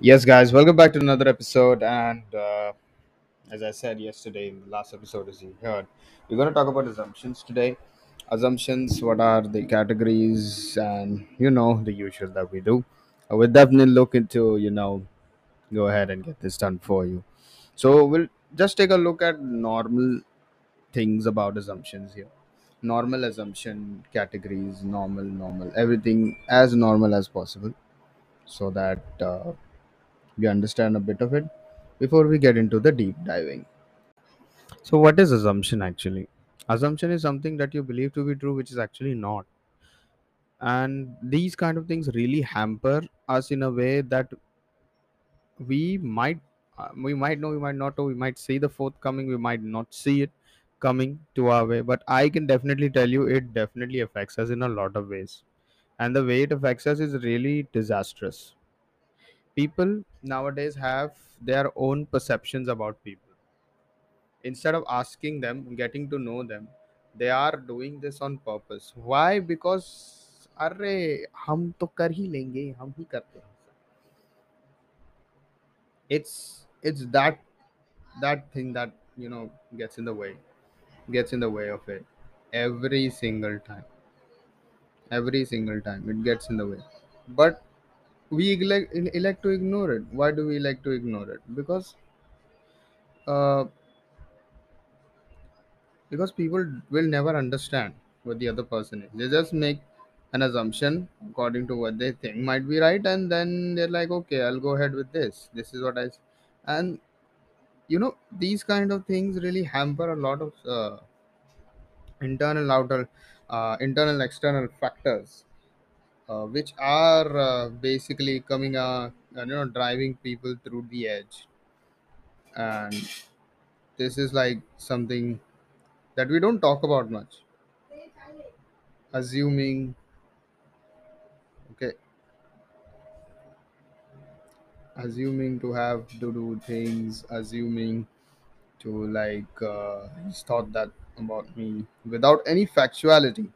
Yes, guys, welcome back to another episode. And uh, as I said yesterday in the last episode, as you heard, we're going to talk about assumptions today. Assumptions, what are the categories, and you know, the usual that we do. I will definitely look into, you know, go ahead and get this done for you. So we'll just take a look at normal things about assumptions here. Normal assumption categories, normal, normal, everything as normal as possible so that. Uh, we understand a bit of it before we get into the deep diving. So, what is assumption actually? Assumption is something that you believe to be true, which is actually not. And these kind of things really hamper us in a way that we might, uh, we might know, we might not know, we might see the forthcoming, we might not see it coming to our way. But I can definitely tell you, it definitely affects us in a lot of ways. And the way it affects us is really disastrous. People nowadays have their own perceptions about people instead of asking them getting to know them they are doing this on purpose why because अरे हम तो कर ही लेंगे हम ही करते हैं it's it's that that thing that you know gets in the way gets in the way of it every single time every single time it gets in the way but we elect, elect to ignore it why do we elect to ignore it because uh, because people will never understand what the other person is. They just make an assumption according to what they think might be right, and then they're like, okay, I'll go ahead with this. This is what I, s-" and you know, these kind of things really hamper a lot of uh, internal, outer, uh, internal, external factors, uh, which are uh, basically coming, uh, you know, driving people through the edge, and this is like something that we don't talk about much. Assuming, okay, assuming to have to do things, assuming to like uh, he's thought that about me without any factuality.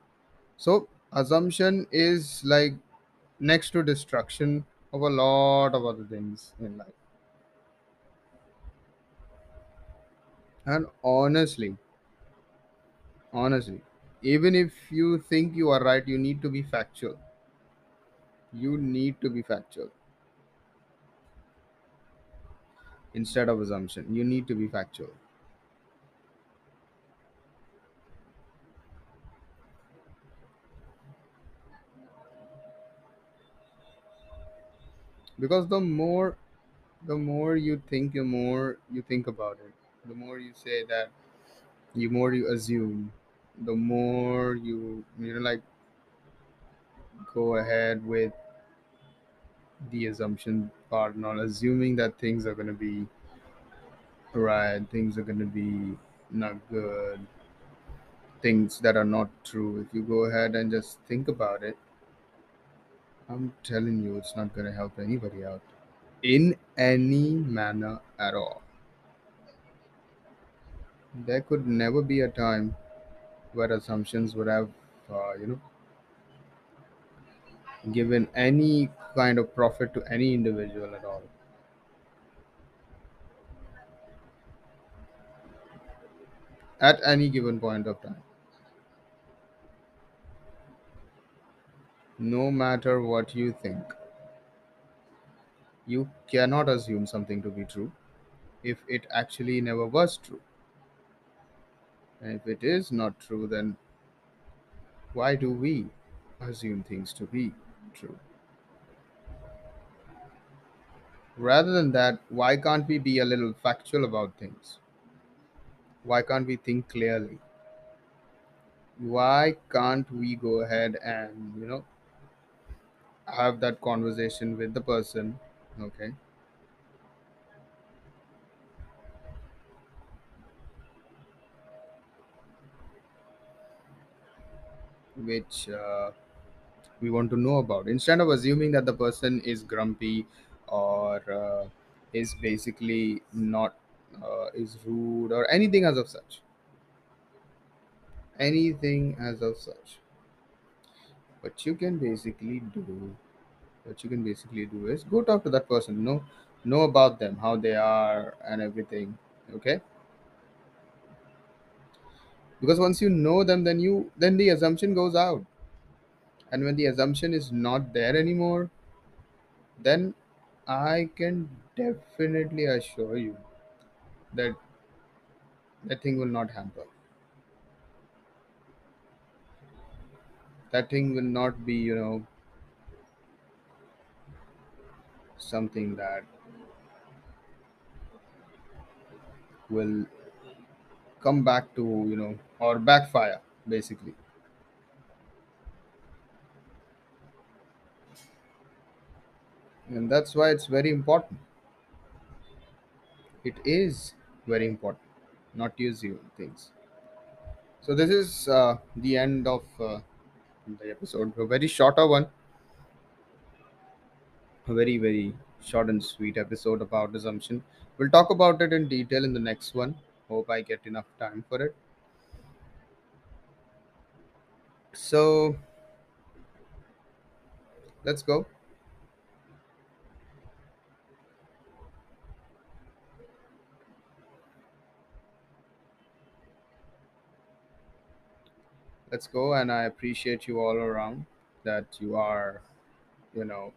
So assumption is like next to destruction of a lot of other things in life. And honestly, honestly, even if you think you are right, you need to be factual. You need to be factual instead of assumption. You need to be factual because the more the more you think, the more you think about it. The more you say that the more you assume the more you you know like go ahead with the assumption part not assuming that things are going to be right things are going to be not good things that are not true if you go ahead and just think about it i'm telling you it's not going to help anybody out in any manner at all there could never be a time where assumptions would have uh, you know given any kind of profit to any individual at all at any given point of time. No matter what you think, you cannot assume something to be true if it actually never was true. And if it is not true, then why do we assume things to be true? Rather than that, why can't we be a little factual about things? Why can't we think clearly? Why can't we go ahead and, you know, have that conversation with the person, okay, which uh, we want to know about. Instead of assuming that the person is grumpy or uh, is basically not uh, is rude or anything as of such. Anything as of such what you can basically do what you can basically do is go talk to that person. Know know about them how they are and everything okay? Because once you know them then you then the assumption goes out. And when the assumption is not there anymore then i can definitely assure you that that thing will not hamper that thing will not be you know something that will come back to you know or backfire basically. And that's why it's very important. It is very important not assume things. So this is uh, the end of uh, the episode. A very shorter one. A very very short and sweet episode about assumption. We'll talk about it in detail in the next one. Hope i get enough time for it. So let's go let's go and i appreciate you all around that you are you know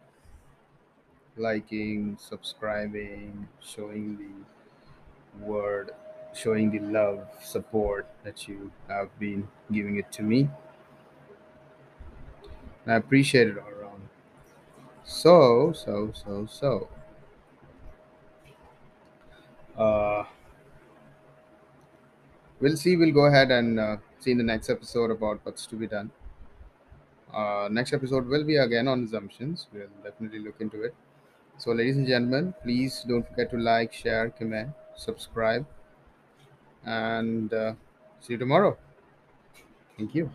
liking subscribing showing the word showing the love support that you have been giving it to me. And i appreciate it all around. So so so so. Uh we'll see we'll go ahead and uh, see in the next episode about what's to be done uh next episode will be again on assumptions we'll definitely look into it So, ladies and gentlemen, please don't forget to like, share, comment, subscribe, and uh, see you tomorrow. Thank you.